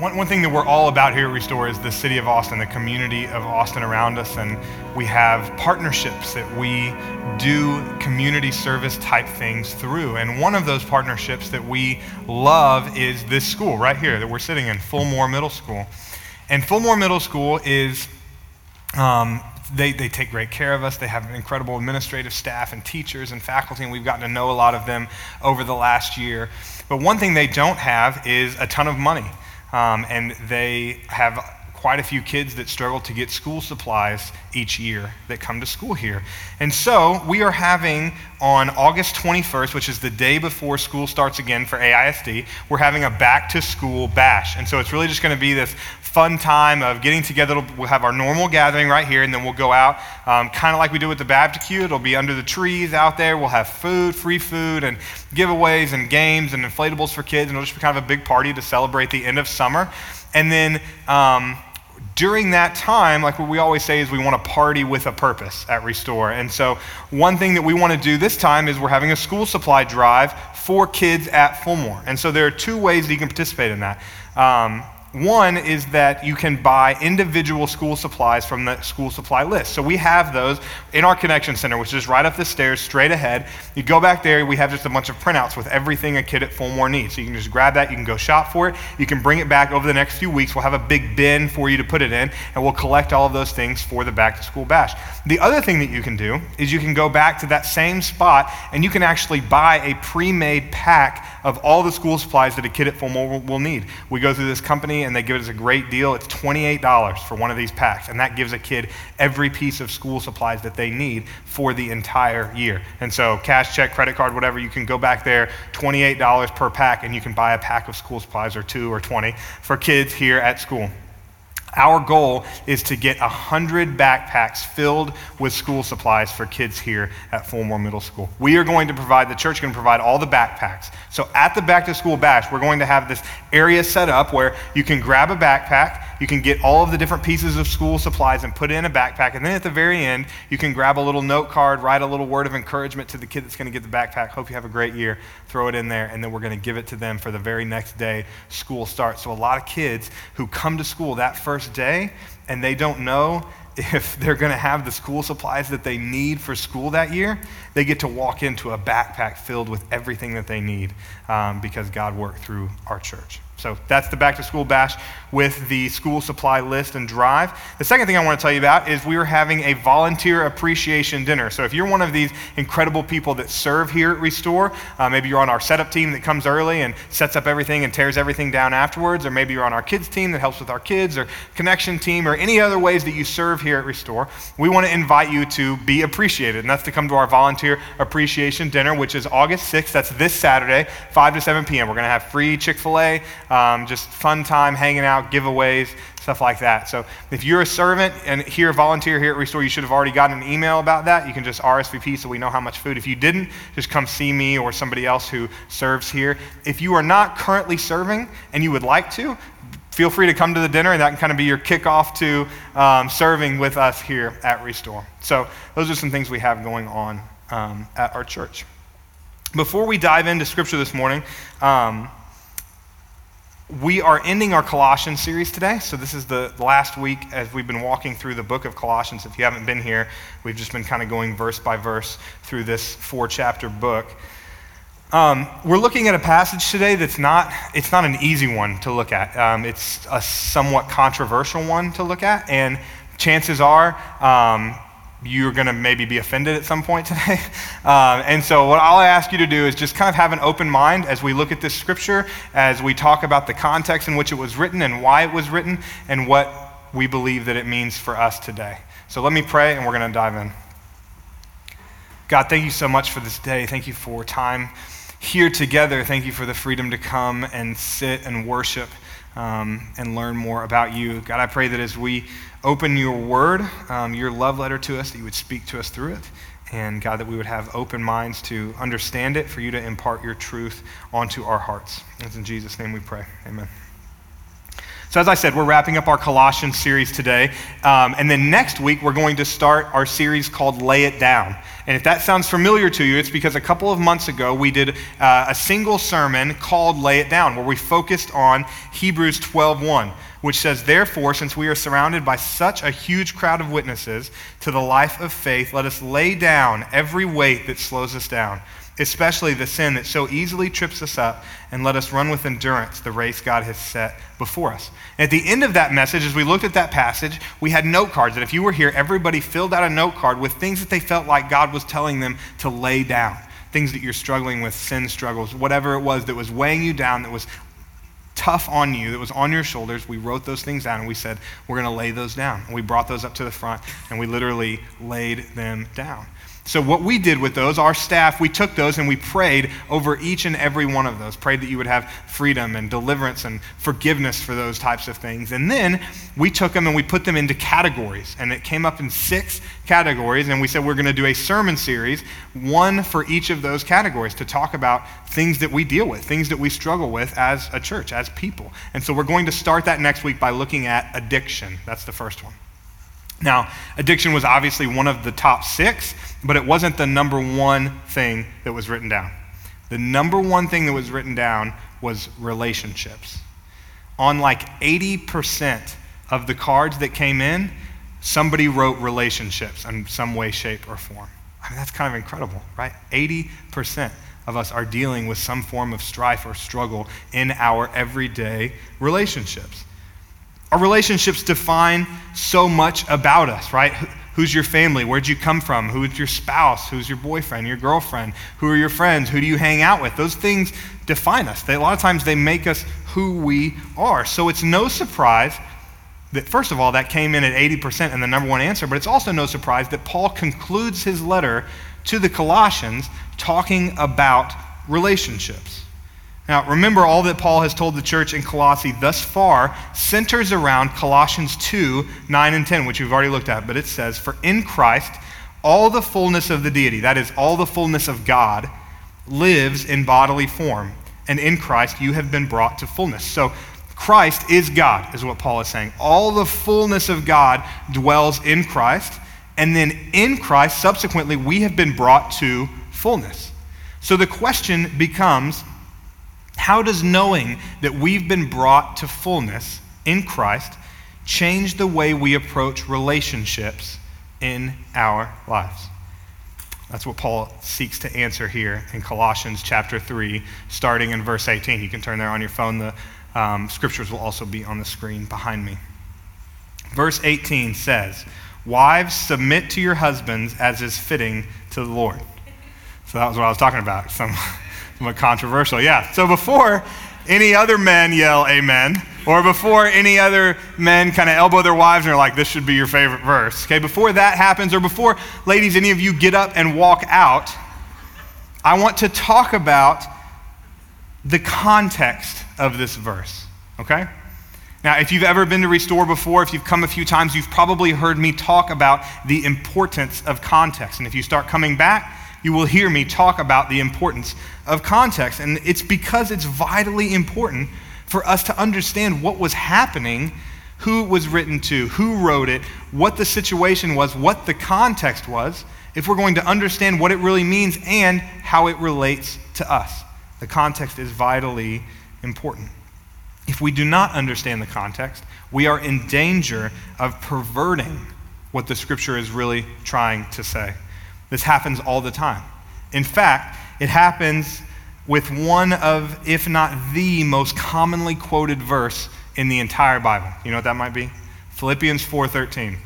one, one thing that we're all about here at Restore is the city of Austin, the community of Austin around us, and we have partnerships that we do community service type things through. And one of those partnerships that we love is this school right here that we're sitting in, Fulmore Middle School. And Fulmore Middle School is um, they, they take great care of us. They have incredible administrative staff and teachers and faculty, and we've gotten to know a lot of them over the last year. But one thing they don't have is a ton of money. Um, and they have quite a few kids that struggle to get school supplies each year that come to school here. And so we are having on August 21st, which is the day before school starts again for AISD, we're having a back to school bash. And so it's really just going to be this fun time of getting together. We'll have our normal gathering right here, and then we'll go out, um, kind of like we do with the barbecue. It'll be under the trees out there. We'll have food, free food, and giveaways and games and inflatables for kids, and it'll just be kind of a big party to celebrate the end of summer. And then um, during that time, like what we always say is we want to party with a purpose at Restore. And so, one thing that we want to do this time is we're having a school supply drive for kids at Fulmore. And so, there are two ways that you can participate in that. Um, one is that you can buy individual school supplies from the school supply list. So we have those in our connection center, which is right up the stairs, straight ahead. You go back there, we have just a bunch of printouts with everything a kid at Fulmore needs. So you can just grab that, you can go shop for it, you can bring it back over the next few weeks. We'll have a big bin for you to put it in, and we'll collect all of those things for the back to school bash. The other thing that you can do is you can go back to that same spot and you can actually buy a pre made pack of all the school supplies that a kid at Fulmore will need. We go through this company and they give us a great deal. It's $28 for one of these packs, and that gives a kid every piece of school supplies that they need for the entire year. And so, cash, check, credit card, whatever, you can go back there, $28 per pack, and you can buy a pack of school supplies or two or 20 for kids here at school. Our goal is to get 100 backpacks filled with school supplies for kids here at Fulmore Middle School. We are going to provide, the church can provide all the backpacks. So at the back to school bash, we're going to have this area set up where you can grab a backpack, you can get all of the different pieces of school supplies and put it in a backpack. And then at the very end, you can grab a little note card, write a little word of encouragement to the kid that's going to get the backpack. Hope you have a great year. Throw it in there, and then we're going to give it to them for the very next day school starts. So a lot of kids who come to school that first day and they don't know if they're going to have the school supplies that they need for school that year, they get to walk into a backpack filled with everything that they need um, because God worked through our church. So that's the back to school bash with the school supply list and drive. The second thing I want to tell you about is we are having a volunteer appreciation dinner. So if you're one of these incredible people that serve here at Restore, uh, maybe you're on our setup team that comes early and sets up everything and tears everything down afterwards, or maybe you're on our kids team that helps with our kids, or connection team, or any other ways that you serve here at Restore, we want to invite you to be appreciated. And that's to come to our volunteer appreciation dinner, which is August 6th. That's this Saturday, 5 to 7 p.m. We're going to have free Chick fil A, um, just fun time hanging out giveaways, stuff like that. So if you're a servant and here, volunteer here at Restore, you should have already gotten an email about that. You can just RSVP so we know how much food. If you didn't, just come see me or somebody else who serves here. If you are not currently serving and you would like to, feel free to come to the dinner, and that can kind of be your kickoff to um, serving with us here at Restore. So, those are some things we have going on um, at our church. Before we dive into Scripture this morning, um, we are ending our Colossians series today. So, this is the last week as we've been walking through the book of Colossians. If you haven't been here, we've just been kind of going verse by verse through this four chapter book. Um, we're looking at a passage today that's not, it's not an easy one to look at. Um, it's a somewhat controversial one to look at. And chances are, um, you're going to maybe be offended at some point today. Um, and so, what I'll ask you to do is just kind of have an open mind as we look at this scripture, as we talk about the context in which it was written and why it was written, and what we believe that it means for us today. So, let me pray and we're going to dive in. God, thank you so much for this day. Thank you for time here together. Thank you for the freedom to come and sit and worship um, and learn more about you. God, I pray that as we open your word, um, your love letter to us, that you would speak to us through it. And God, that we would have open minds to understand it, for you to impart your truth onto our hearts. It's in Jesus' name we pray. Amen. So, as I said, we're wrapping up our Colossians series today. Um, and then next week, we're going to start our series called Lay It Down. And if that sounds familiar to you, it's because a couple of months ago, we did uh, a single sermon called Lay It Down, where we focused on Hebrews 12:1, which says, Therefore, since we are surrounded by such a huge crowd of witnesses to the life of faith, let us lay down every weight that slows us down especially the sin that so easily trips us up, and let us run with endurance the race God has set before us. And at the end of that message, as we looked at that passage, we had note cards that if you were here, everybody filled out a note card with things that they felt like God was telling them to lay down. Things that you're struggling with, sin struggles, whatever it was that was weighing you down, that was tough on you, that was on your shoulders, we wrote those things down and we said, we're going to lay those down. And we brought those up to the front and we literally laid them down. So, what we did with those, our staff, we took those and we prayed over each and every one of those. Prayed that you would have freedom and deliverance and forgiveness for those types of things. And then we took them and we put them into categories. And it came up in six categories. And we said we're going to do a sermon series, one for each of those categories, to talk about things that we deal with, things that we struggle with as a church, as people. And so, we're going to start that next week by looking at addiction. That's the first one. Now, addiction was obviously one of the top six, but it wasn't the number one thing that was written down. The number one thing that was written down was relationships. On like 80% of the cards that came in, somebody wrote relationships in some way, shape, or form. I mean, that's kind of incredible, right? 80% of us are dealing with some form of strife or struggle in our everyday relationships. Our relationships define so much about us, right? Who's your family? Where'd you come from? Who's your spouse? Who's your boyfriend, your girlfriend? Who are your friends? Who do you hang out with? Those things define us. They, a lot of times they make us who we are. So it's no surprise that, first of all, that came in at 80% and the number one answer, but it's also no surprise that Paul concludes his letter to the Colossians talking about relationships. Now, remember, all that Paul has told the church in Colossae thus far centers around Colossians 2 9 and 10, which we've already looked at. But it says, For in Christ, all the fullness of the deity, that is, all the fullness of God, lives in bodily form. And in Christ, you have been brought to fullness. So, Christ is God, is what Paul is saying. All the fullness of God dwells in Christ. And then in Christ, subsequently, we have been brought to fullness. So the question becomes how does knowing that we've been brought to fullness in Christ change the way we approach relationships in our lives? That's what Paul seeks to answer here in Colossians chapter 3, starting in verse 18. You can turn there on your phone. The um, scriptures will also be on the screen behind me. Verse 18 says, Wives, submit to your husbands as is fitting to the Lord. So that was what I was talking about. Some somewhat controversial. Yeah. So before any other men yell amen, or before any other men kind of elbow their wives and are like, this should be your favorite verse, okay, before that happens, or before, ladies, any of you get up and walk out, I want to talk about the context of this verse, okay? Now, if you've ever been to Restore before, if you've come a few times, you've probably heard me talk about the importance of context. And if you start coming back, you will hear me talk about the importance of context. And it's because it's vitally important for us to understand what was happening, who it was written to, who wrote it, what the situation was, what the context was, if we're going to understand what it really means and how it relates to us. The context is vitally important. If we do not understand the context, we are in danger of perverting what the scripture is really trying to say. This happens all the time. In fact, it happens with one of, if not the most commonly quoted verse in the entire Bible. You know what that might be? Philippians 4:13.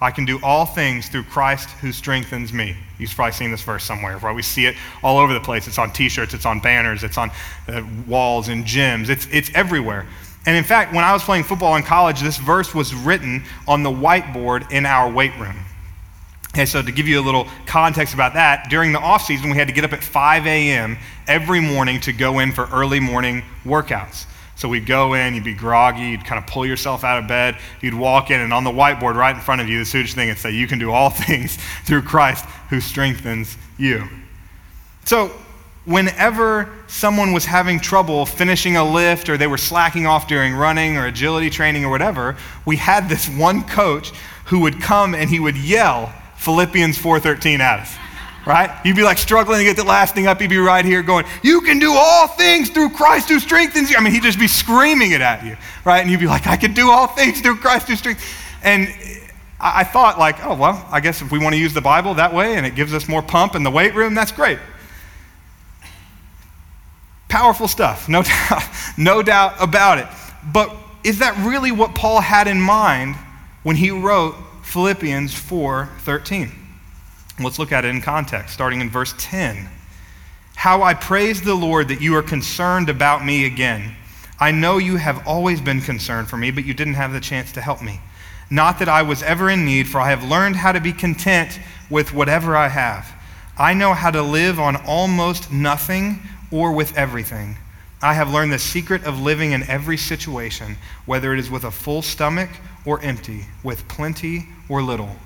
I can do all things through Christ who strengthens me. You've probably seen this verse somewhere, right? We see it all over the place. It's on t-shirts, it's on banners, it's on uh, walls and gyms. It's, it's everywhere. And in fact, when I was playing football in college, this verse was written on the whiteboard in our weight room. And so, to give you a little context about that, during the off season, we had to get up at 5 a.m. every morning to go in for early morning workouts. So we'd go in, you'd be groggy, you'd kind of pull yourself out of bed, you'd walk in, and on the whiteboard right in front of you, this huge thing would say, You can do all things through Christ who strengthens you. So whenever someone was having trouble finishing a lift or they were slacking off during running or agility training or whatever, we had this one coach who would come and he would yell Philippians 4:13 at us. Right? You'd be like struggling to get the last thing up. He'd be right here going, You can do all things through Christ who strengthens you. I mean, he'd just be screaming it at you, right? And you'd be like, I can do all things through Christ who strengthens. And I thought, like, oh, well, I guess if we want to use the Bible that way and it gives us more pump in the weight room, that's great. Powerful stuff, no doubt, no doubt about it. But is that really what Paul had in mind when he wrote Philippians 4:13? Let's look at it in context, starting in verse 10. How I praise the Lord that you are concerned about me again. I know you have always been concerned for me, but you didn't have the chance to help me. Not that I was ever in need, for I have learned how to be content with whatever I have. I know how to live on almost nothing or with everything. I have learned the secret of living in every situation, whether it is with a full stomach or empty, with plenty or little.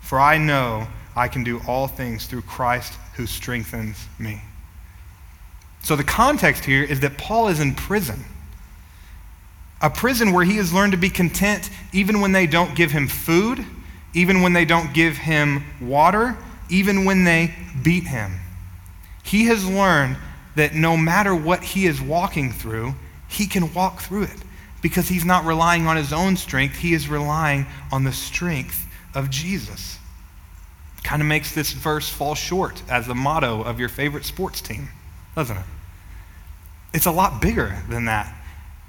For I know I can do all things through Christ who strengthens me. So the context here is that Paul is in prison a prison where he has learned to be content even when they don't give him food, even when they don't give him water, even when they beat him. He has learned that no matter what he is walking through, he can walk through it because he's not relying on his own strength, he is relying on the strength of Jesus. Kind of makes this verse fall short as the motto of your favorite sports team, doesn't it? It's a lot bigger than that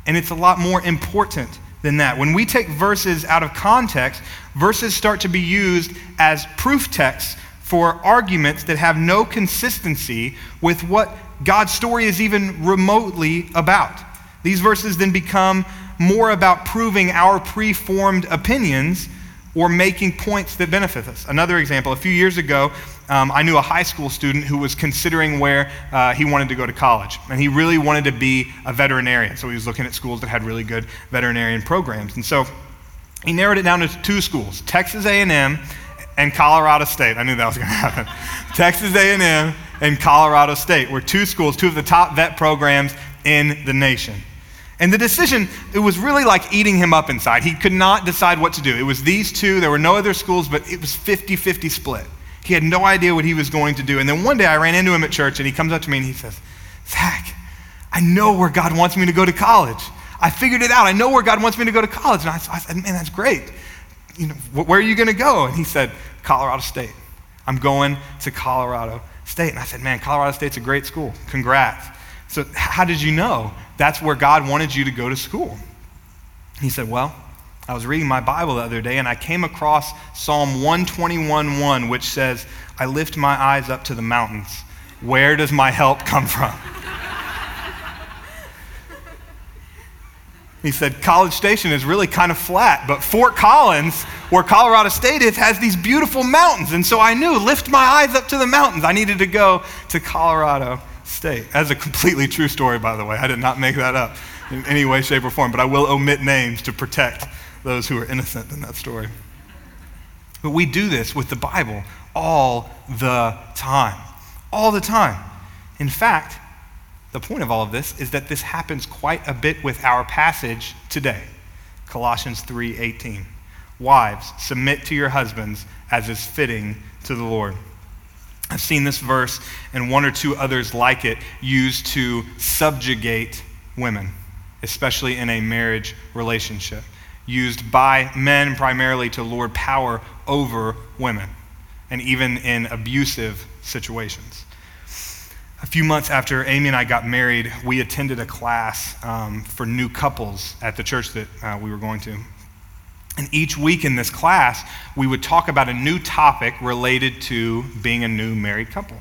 and it's a lot more important than that. When we take verses out of context, verses start to be used as proof texts for arguments that have no consistency with what God's story is even remotely about. These verses then become more about proving our preformed opinions or making points that benefit us. Another example, a few years ago, um, I knew a high school student who was considering where uh, he wanted to go to college. And he really wanted to be a veterinarian. So he was looking at schools that had really good veterinarian programs. And so he narrowed it down to two schools, Texas A&M and Colorado State. I knew that was going to happen. Texas A&M and Colorado State were two schools, two of the top vet programs in the nation. And the decision, it was really like eating him up inside. He could not decide what to do. It was these two, there were no other schools, but it was 50 50 split. He had no idea what he was going to do. And then one day I ran into him at church and he comes up to me and he says, Zach, I know where God wants me to go to college. I figured it out. I know where God wants me to go to college. And I, I said, man, that's great. You know, where are you going to go? And he said, Colorado State. I'm going to Colorado State. And I said, man, Colorado State's a great school. Congrats. So, how did you know that's where God wanted you to go to school? He said, Well, I was reading my Bible the other day and I came across Psalm 121:1, which says, I lift my eyes up to the mountains. Where does my help come from? He said, College Station is really kind of flat, but Fort Collins, where Colorado State is, has these beautiful mountains. And so I knew, lift my eyes up to the mountains. I needed to go to Colorado state. That's a completely true story, by the way. I did not make that up in any way, shape, or form, but I will omit names to protect those who are innocent in that story. But we do this with the Bible all the time. All the time. In fact, the point of all of this is that this happens quite a bit with our passage today. Colossians 3:18. Wives, submit to your husbands as is fitting to the Lord. I've seen this verse and one or two others like it used to subjugate women, especially in a marriage relationship, used by men primarily to lord power over women, and even in abusive situations. A few months after Amy and I got married, we attended a class um, for new couples at the church that uh, we were going to. And each week in this class, we would talk about a new topic related to being a new married couple.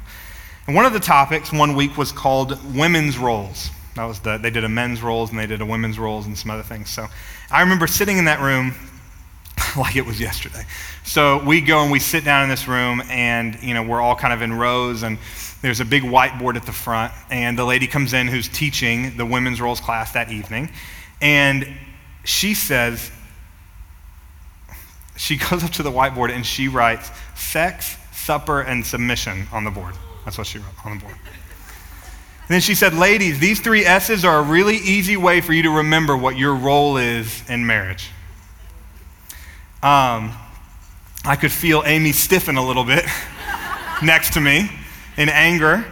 And one of the topics one week was called women's roles. That was the, they did a men's roles and they did a women's roles and some other things. So I remember sitting in that room like it was yesterday. So we go and we sit down in this room and, you know, we're all kind of in rows and there's a big whiteboard at the front and the lady comes in who's teaching the women's roles class that evening and she says, she goes up to the whiteboard and she writes sex, supper, and submission on the board. That's what she wrote on the board. And then she said, Ladies, these three S's are a really easy way for you to remember what your role is in marriage. Um, I could feel Amy stiffen a little bit next to me in anger.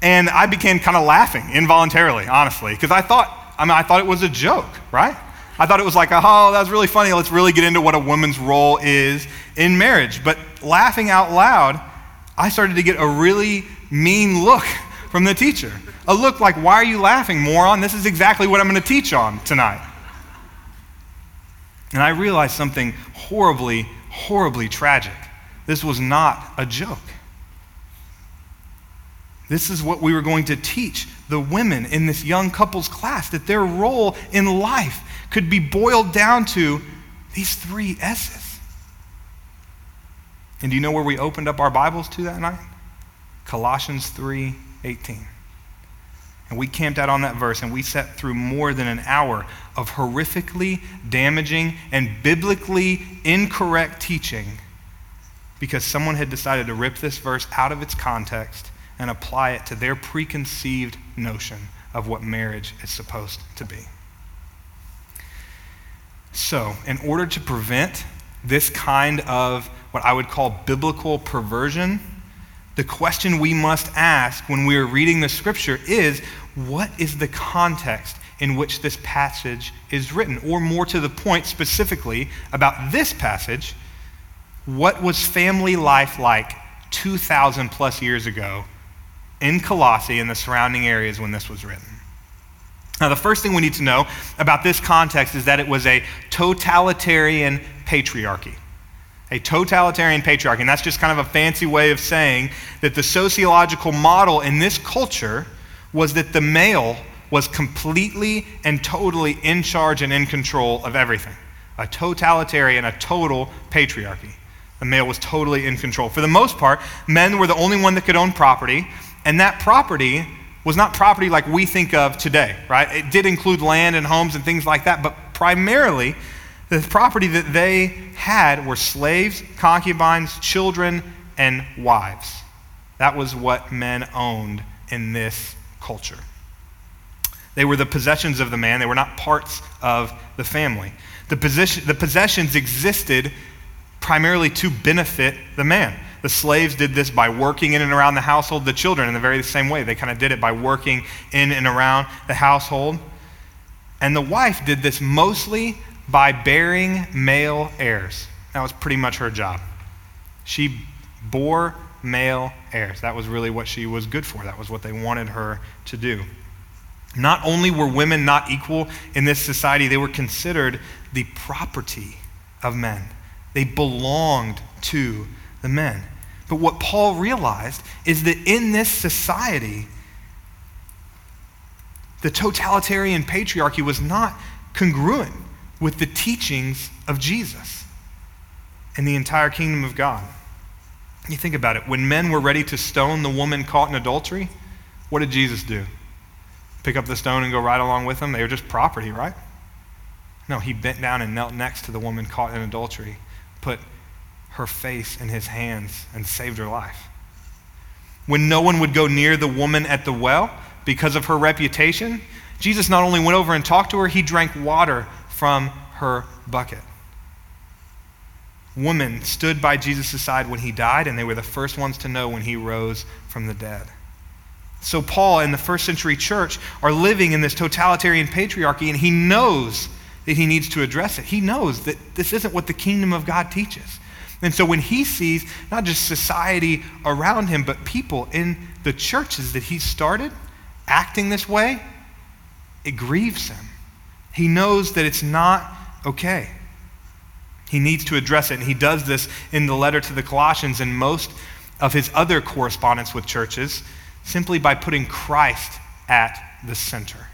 And I began kind of laughing involuntarily, honestly, because I thought, I mean, I thought it was a joke, right? I thought it was like, oh, that was really funny. Let's really get into what a woman's role is in marriage. But laughing out loud, I started to get a really mean look from the teacher. A look like, why are you laughing, moron? This is exactly what I'm going to teach on tonight. And I realized something horribly, horribly tragic. This was not a joke. This is what we were going to teach the women in this young couples class that their role in life could be boiled down to these three S's. And do you know where we opened up our Bibles to that night? Colossians 3 18. And we camped out on that verse and we sat through more than an hour of horrifically damaging and biblically incorrect teaching because someone had decided to rip this verse out of its context and apply it to their preconceived notion of what marriage is supposed to be. So, in order to prevent this kind of what I would call biblical perversion, the question we must ask when we are reading the scripture is what is the context in which this passage is written? Or more to the point, specifically about this passage, what was family life like 2,000 plus years ago in Colossae and the surrounding areas when this was written? Now, the first thing we need to know about this context is that it was a totalitarian patriarchy a totalitarian patriarchy. And that's just kind of a fancy way of saying that the sociological model in this culture was that the male was completely and totally in charge and in control of everything. A totalitarian, a total patriarchy. The male was totally in control. For the most part, men were the only one that could own property, and that property was not property like we think of today, right? It did include land and homes and things like that, but primarily the property that they had were slaves, concubines, children, and wives. That was what men owned in this culture. They were the possessions of the man, they were not parts of the family. The, position, the possessions existed primarily to benefit the man. The slaves did this by working in and around the household. The children, in the very same way, they kind of did it by working in and around the household. And the wife did this mostly by bearing male heirs. That was pretty much her job. She bore male heirs. That was really what she was good for. That was what they wanted her to do. Not only were women not equal in this society, they were considered the property of men. They belonged to the men. But what Paul realized is that in this society, the totalitarian patriarchy was not congruent with the teachings of Jesus and the entire kingdom of God. You think about it. When men were ready to stone the woman caught in adultery, what did Jesus do? Pick up the stone and go right along with them? They were just property, right? No, he bent down and knelt next to the woman caught in adultery, put her face in his hands, and saved her life. When no one would go near the woman at the well because of her reputation, Jesus not only went over and talked to her, he drank water from her bucket. Women stood by Jesus' side when he died, and they were the first ones to know when he rose from the dead. So, Paul and the first century church are living in this totalitarian patriarchy, and he knows that he needs to address it. He knows that this isn't what the kingdom of God teaches. And so, when he sees not just society around him, but people in the churches that he started acting this way, it grieves him. He knows that it's not okay. He needs to address it, and he does this in the letter to the Colossians and most of his other correspondence with churches simply by putting Christ at the center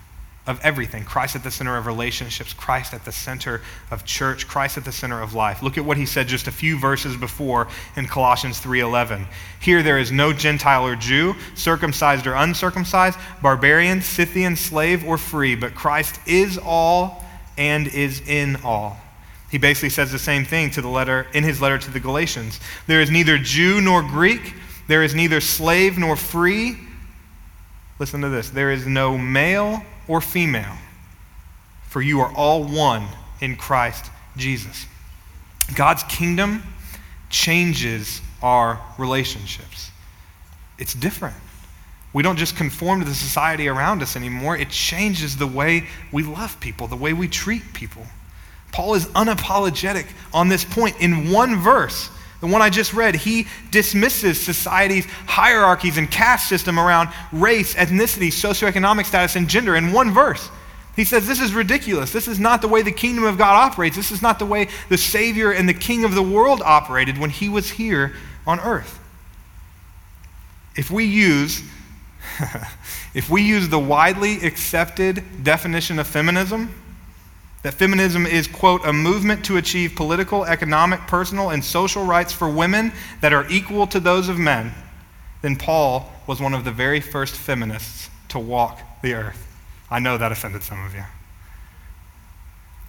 of everything. Christ at the center of relationships, Christ at the center of church, Christ at the center of life. Look at what he said just a few verses before in Colossians 3:11. Here there is no Gentile or Jew, circumcised or uncircumcised, barbarian, Scythian, slave or free, but Christ is all and is in all. He basically says the same thing to the letter in his letter to the Galatians. There is neither Jew nor Greek, there is neither slave nor free, Listen to this there is no male or female, for you are all one in Christ Jesus. God's kingdom changes our relationships. It's different. We don't just conform to the society around us anymore, it changes the way we love people, the way we treat people. Paul is unapologetic on this point in one verse. The one I just read, he dismisses society's hierarchies and caste system around race, ethnicity, socioeconomic status, and gender in one verse. He says, This is ridiculous. This is not the way the kingdom of God operates. This is not the way the Savior and the King of the world operated when he was here on earth. If we use if we use the widely accepted definition of feminism, that feminism is, quote, a movement to achieve political, economic, personal, and social rights for women that are equal to those of men, then Paul was one of the very first feminists to walk the earth. I know that offended some of you.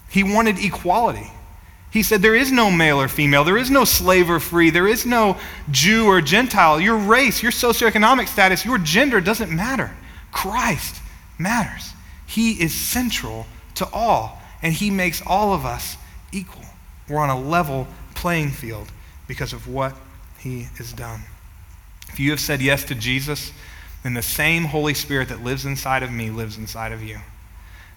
He wanted equality. He said, There is no male or female. There is no slave or free. There is no Jew or Gentile. Your race, your socioeconomic status, your gender doesn't matter. Christ matters. He is central to all, and He makes all of us equal. We're on a level playing field because of what He has done. If you have said yes to Jesus, then the same Holy Spirit that lives inside of me lives inside of you.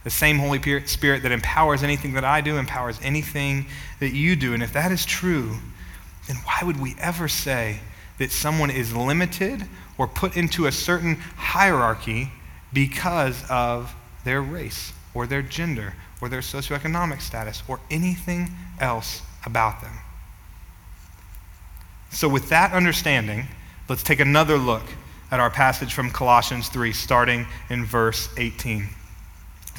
The same Holy Spirit that empowers anything that I do empowers anything that you do. And if that is true, then why would we ever say that someone is limited or put into a certain hierarchy because of their race or their gender or their socioeconomic status or anything else about them? So, with that understanding, let's take another look at our passage from Colossians 3, starting in verse 18.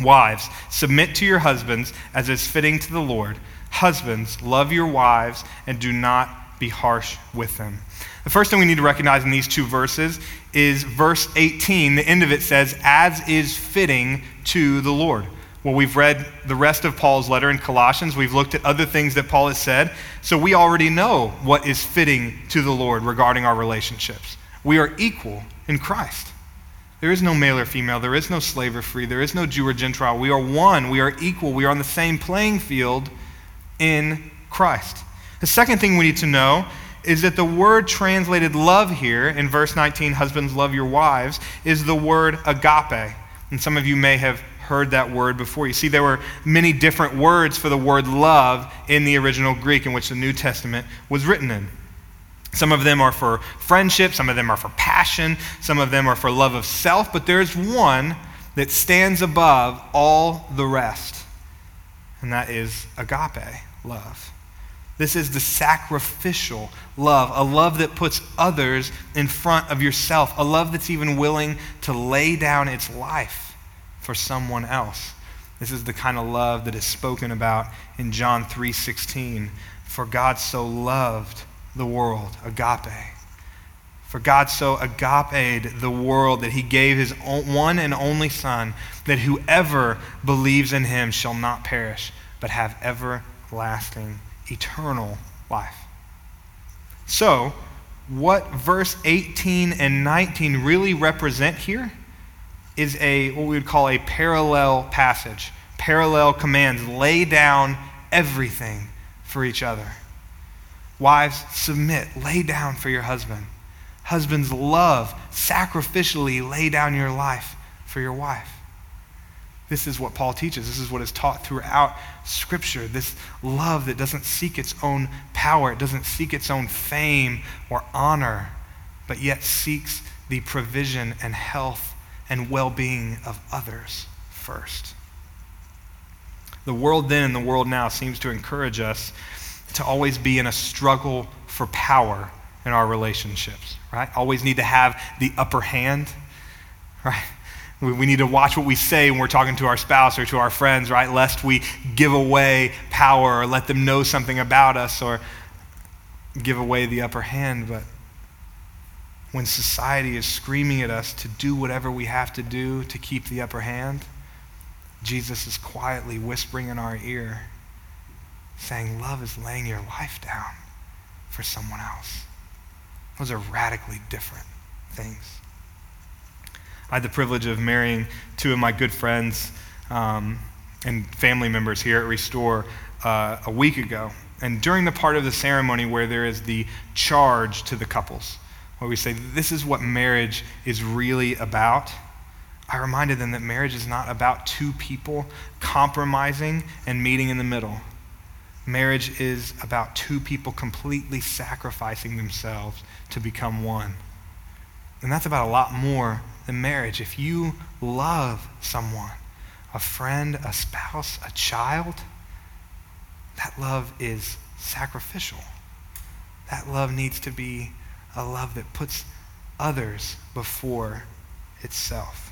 Wives, submit to your husbands as is fitting to the Lord. Husbands, love your wives and do not be harsh with them. The first thing we need to recognize in these two verses is verse 18. The end of it says, as is fitting to the Lord. Well, we've read the rest of Paul's letter in Colossians. We've looked at other things that Paul has said. So we already know what is fitting to the Lord regarding our relationships. We are equal in Christ. There is no male or female. There is no slave or free. There is no Jew or Gentile. We are one. We are equal. We are on the same playing field in Christ. The second thing we need to know is that the word translated love here in verse 19, husbands love your wives, is the word agape. And some of you may have heard that word before. You see, there were many different words for the word love in the original Greek in which the New Testament was written in. Some of them are for friendship, some of them are for passion, some of them are for love of self, but there's one that stands above all the rest, and that is agape love. This is the sacrificial love, a love that puts others in front of yourself, a love that's even willing to lay down its life for someone else. This is the kind of love that is spoken about in John 3:16. For God so loved the world, agape. For God so agape the world that he gave his one and only Son, that whoever believes in him shall not perish, but have everlasting, eternal life. So, what verse 18 and 19 really represent here is a what we would call a parallel passage, parallel commands. Lay down everything for each other. Wives, submit, lay down for your husband. Husbands, love, sacrificially lay down your life for your wife. This is what Paul teaches. This is what is taught throughout Scripture. This love that doesn't seek its own power, it doesn't seek its own fame or honor, but yet seeks the provision and health and well being of others first. The world then and the world now seems to encourage us to always be in a struggle for power in our relationships, right? Always need to have the upper hand, right? We need to watch what we say when we're talking to our spouse or to our friends, right? Lest we give away power or let them know something about us or give away the upper hand. But when society is screaming at us to do whatever we have to do to keep the upper hand, Jesus is quietly whispering in our ear saying love is laying your life down for someone else. Those are radically different things. I had the privilege of marrying two of my good friends um, and family members here at Restore uh, a week ago. And during the part of the ceremony where there is the charge to the couples, where we say, This is what marriage is really about, I reminded them that marriage is not about two people compromising and meeting in the middle. Marriage is about two people completely sacrificing themselves to become one. And that's about a lot more than marriage. If you love someone, a friend, a spouse, a child, that love is sacrificial. That love needs to be a love that puts others before itself.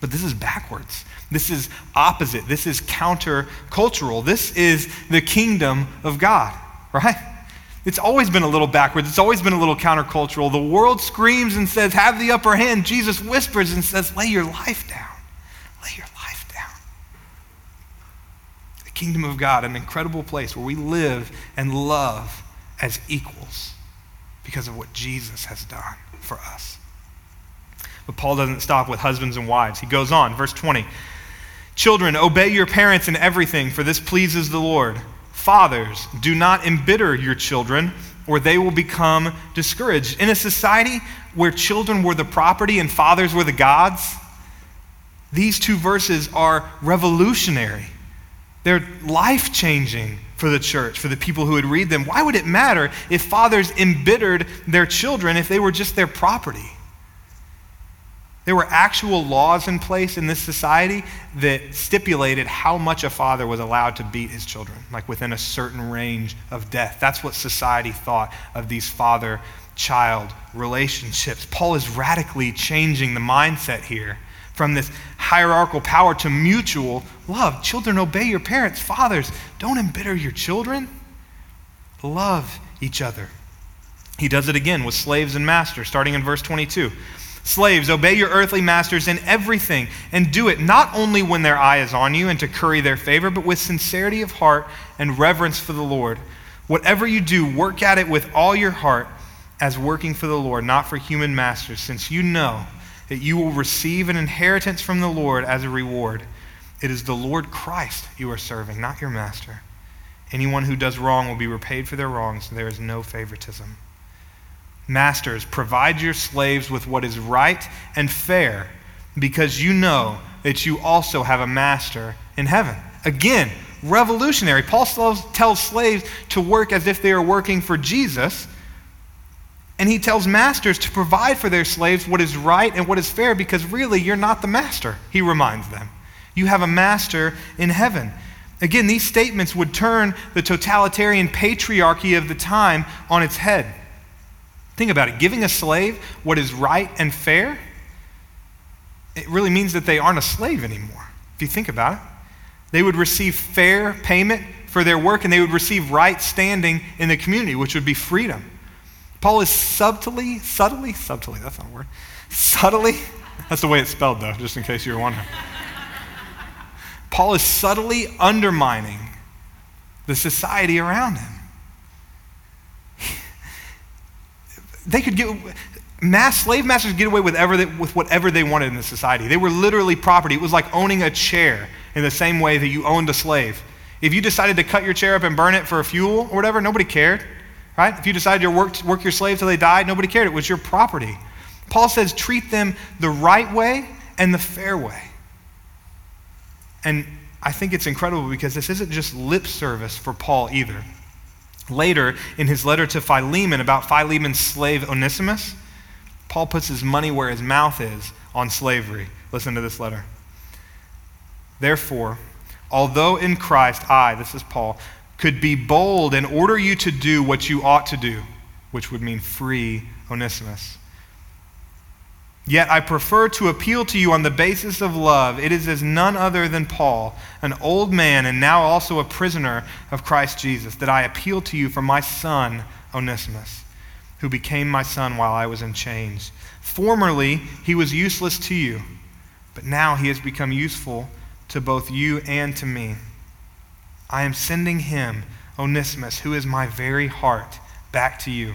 But this is backwards. This is opposite. This is countercultural. This is the kingdom of God, right? It's always been a little backwards. It's always been a little countercultural. The world screams and says, Have the upper hand. Jesus whispers and says, Lay your life down. Lay your life down. The kingdom of God, an incredible place where we live and love as equals because of what Jesus has done for us. But Paul doesn't stop with husbands and wives. He goes on, verse 20. Children, obey your parents in everything, for this pleases the Lord. Fathers, do not embitter your children, or they will become discouraged. In a society where children were the property and fathers were the gods, these two verses are revolutionary. They're life changing for the church, for the people who would read them. Why would it matter if fathers embittered their children if they were just their property? There were actual laws in place in this society that stipulated how much a father was allowed to beat his children, like within a certain range of death. That's what society thought of these father child relationships. Paul is radically changing the mindset here from this hierarchical power to mutual love. Children, obey your parents. Fathers, don't embitter your children. Love each other. He does it again with slaves and masters, starting in verse 22. Slaves, obey your earthly masters in everything, and do it not only when their eye is on you and to curry their favor, but with sincerity of heart and reverence for the Lord. Whatever you do, work at it with all your heart as working for the Lord, not for human masters, since you know that you will receive an inheritance from the Lord as a reward. It is the Lord Christ you are serving, not your master. Anyone who does wrong will be repaid for their wrongs. There is no favoritism. Masters, provide your slaves with what is right and fair, because you know that you also have a master in heaven. Again, revolutionary. Paul tells slaves to work as if they are working for Jesus. And he tells masters to provide for their slaves what is right and what is fair because really you're not the master, he reminds them. You have a master in heaven. Again, these statements would turn the totalitarian patriarchy of the time on its head. Think about it giving a slave what is right and fair, it really means that they aren't a slave anymore. If you think about it, they would receive fair payment for their work and they would receive right standing in the community, which would be freedom. Paul is subtly, subtly, subtly, that's not a word, subtly, that's the way it's spelled though, just in case you were wondering. Paul is subtly undermining the society around him. they could get mass slave masters get away with, ever, with whatever they wanted in the society. They were literally property. It was like owning a chair in the same way that you owned a slave. If you decided to cut your chair up and burn it for fuel or whatever, nobody cared, right? If you decided to work, work your slave till they died, nobody cared. It was your property. Paul says treat them the right way and the fair way. And I think it's incredible because this isn't just lip service for Paul either. Later, in his letter to Philemon about Philemon's slave Onesimus, Paul puts his money where his mouth is on slavery. Listen to this letter. Therefore, although in Christ I, this is Paul, could be bold and order you to do what you ought to do, which would mean free Onesimus. Yet I prefer to appeal to you on the basis of love. It is as none other than Paul, an old man and now also a prisoner of Christ Jesus, that I appeal to you for my son, Onesimus, who became my son while I was in chains. Formerly, he was useless to you, but now he has become useful to both you and to me. I am sending him, Onesimus, who is my very heart, back to you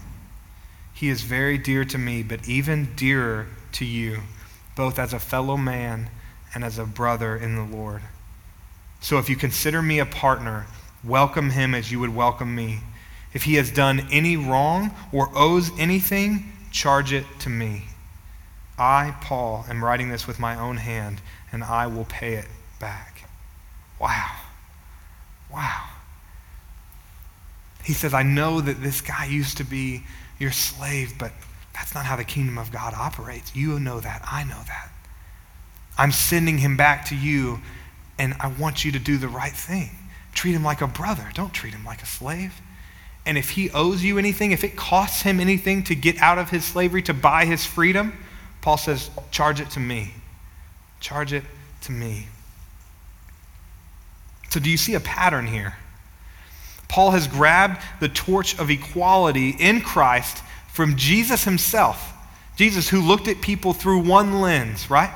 He is very dear to me, but even dearer to you, both as a fellow man and as a brother in the Lord. So if you consider me a partner, welcome him as you would welcome me. If he has done any wrong or owes anything, charge it to me. I, Paul, am writing this with my own hand, and I will pay it back. Wow. Wow. He says, I know that this guy used to be your slave, but that's not how the kingdom of God operates. You know that. I know that. I'm sending him back to you, and I want you to do the right thing. Treat him like a brother. Don't treat him like a slave. And if he owes you anything, if it costs him anything to get out of his slavery, to buy his freedom, Paul says, charge it to me. Charge it to me. So, do you see a pattern here? Paul has grabbed the torch of equality in Christ from Jesus himself. Jesus, who looked at people through one lens, right?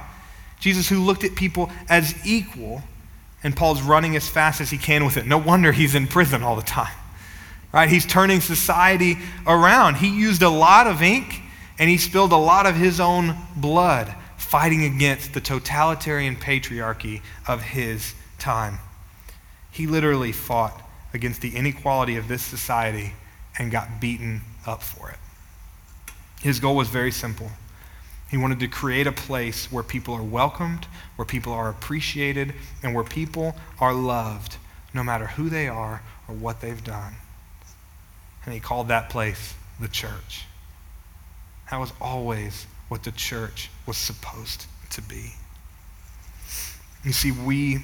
Jesus, who looked at people as equal, and Paul's running as fast as he can with it. No wonder he's in prison all the time, right? He's turning society around. He used a lot of ink and he spilled a lot of his own blood fighting against the totalitarian patriarchy of his time. He literally fought against the inequality of this society and got beaten up for it. His goal was very simple. He wanted to create a place where people are welcomed, where people are appreciated, and where people are loved, no matter who they are or what they've done. And he called that place the church. That was always what the church was supposed to be. You see, we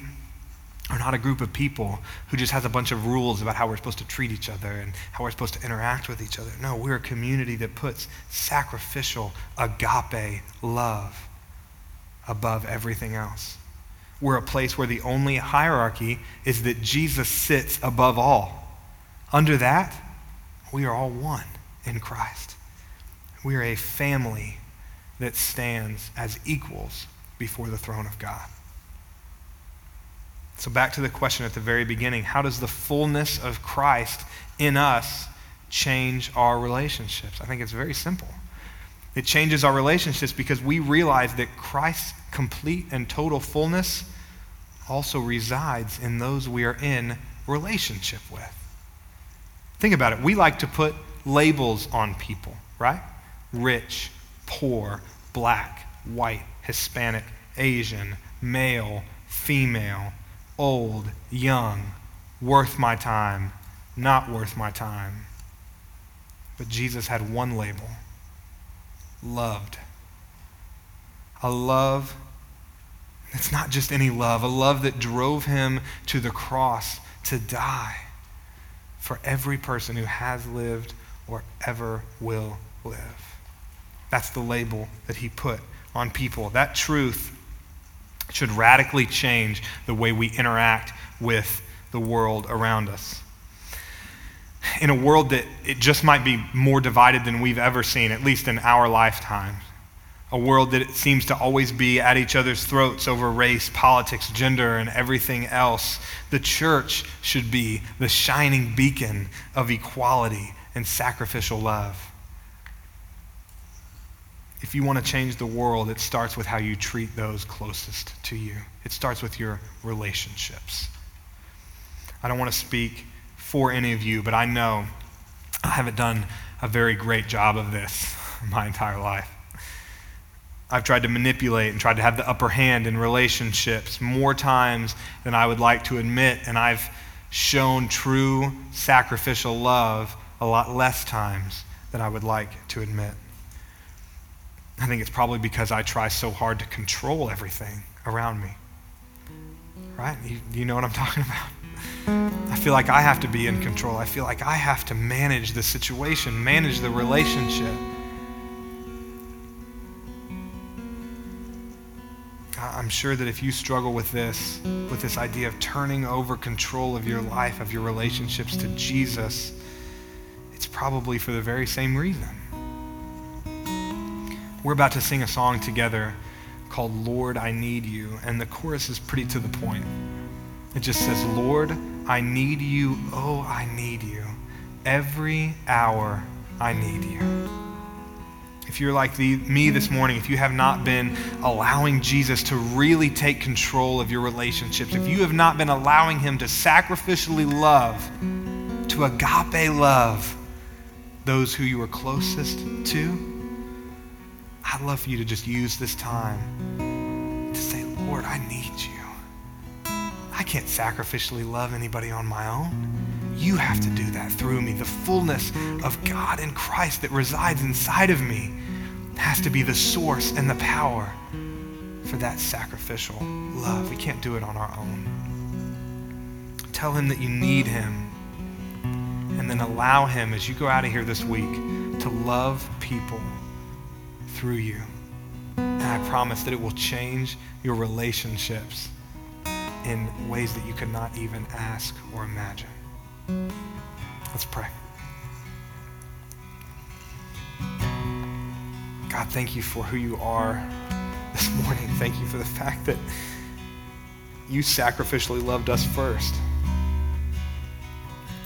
are not a group of people who just has a bunch of rules about how we're supposed to treat each other and how we're supposed to interact with each other. No, we're a community that puts sacrificial, agape love above everything else. We're a place where the only hierarchy is that Jesus sits above all. Under that, we are all one in Christ. We are a family that stands as equals before the throne of God. So, back to the question at the very beginning how does the fullness of Christ in us change our relationships? I think it's very simple. It changes our relationships because we realize that Christ's complete and total fullness also resides in those we are in relationship with. Think about it. We like to put labels on people, right? Rich, poor, black, white, Hispanic, Asian, male, female, old, young, worth my time, not worth my time. But Jesus had one label loved. A love that's not just any love, a love that drove him to the cross to die for every person who has lived or ever will live. That's the label that he put on people. That truth should radically change the way we interact with the world around us. In a world that it just might be more divided than we've ever seen, at least in our lifetime, a world that seems to always be at each other's throats over race, politics, gender, and everything else, the church should be the shining beacon of equality and sacrificial love if you want to change the world, it starts with how you treat those closest to you. It starts with your relationships. I don't want to speak for any of you, but I know I haven't done a very great job of this my entire life. I've tried to manipulate and tried to have the upper hand in relationships more times than I would like to admit, and I've shown true sacrificial love a lot less times than I would like to admit. I think it's probably because I try so hard to control everything around me. Right? You, you know what I'm talking about? I feel like I have to be in control. I feel like I have to manage the situation, manage the relationship. I'm sure that if you struggle with this, with this idea of turning over control of your life, of your relationships to Jesus, it's probably for the very same reason. We're about to sing a song together called Lord, I Need You, and the chorus is pretty to the point. It just says, Lord, I need you, oh, I need you. Every hour I need you. If you're like the, me this morning, if you have not been allowing Jesus to really take control of your relationships, if you have not been allowing him to sacrificially love, to agape love those who you are closest to, I'd love for you to just use this time to say, Lord, I need you. I can't sacrificially love anybody on my own. You have to do that through me. The fullness of God in Christ that resides inside of me has to be the source and the power for that sacrificial love. We can't do it on our own. Tell him that you need him. And then allow him, as you go out of here this week, to love people through you. And I promise that it will change your relationships in ways that you could not even ask or imagine. Let's pray. God, thank you for who you are this morning. Thank you for the fact that you sacrificially loved us first.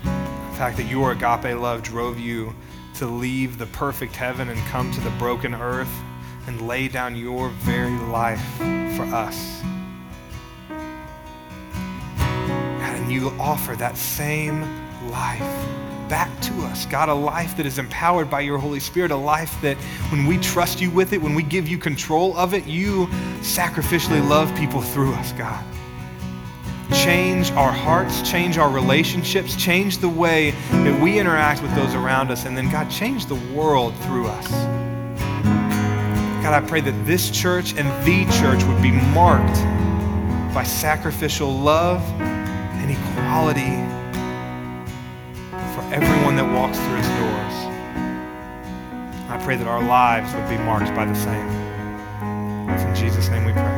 The fact that your agape love drove you to leave the perfect heaven and come to the broken earth and lay down your very life for us. And you offer that same life back to us. God, a life that is empowered by your Holy Spirit, a life that when we trust you with it, when we give you control of it, you sacrificially love people through us, God change our hearts, change our relationships, change the way that we interact with those around us, and then, God, change the world through us. God, I pray that this church and the church would be marked by sacrificial love and equality for everyone that walks through its doors. I pray that our lives would be marked by the same. It's in Jesus' name we pray.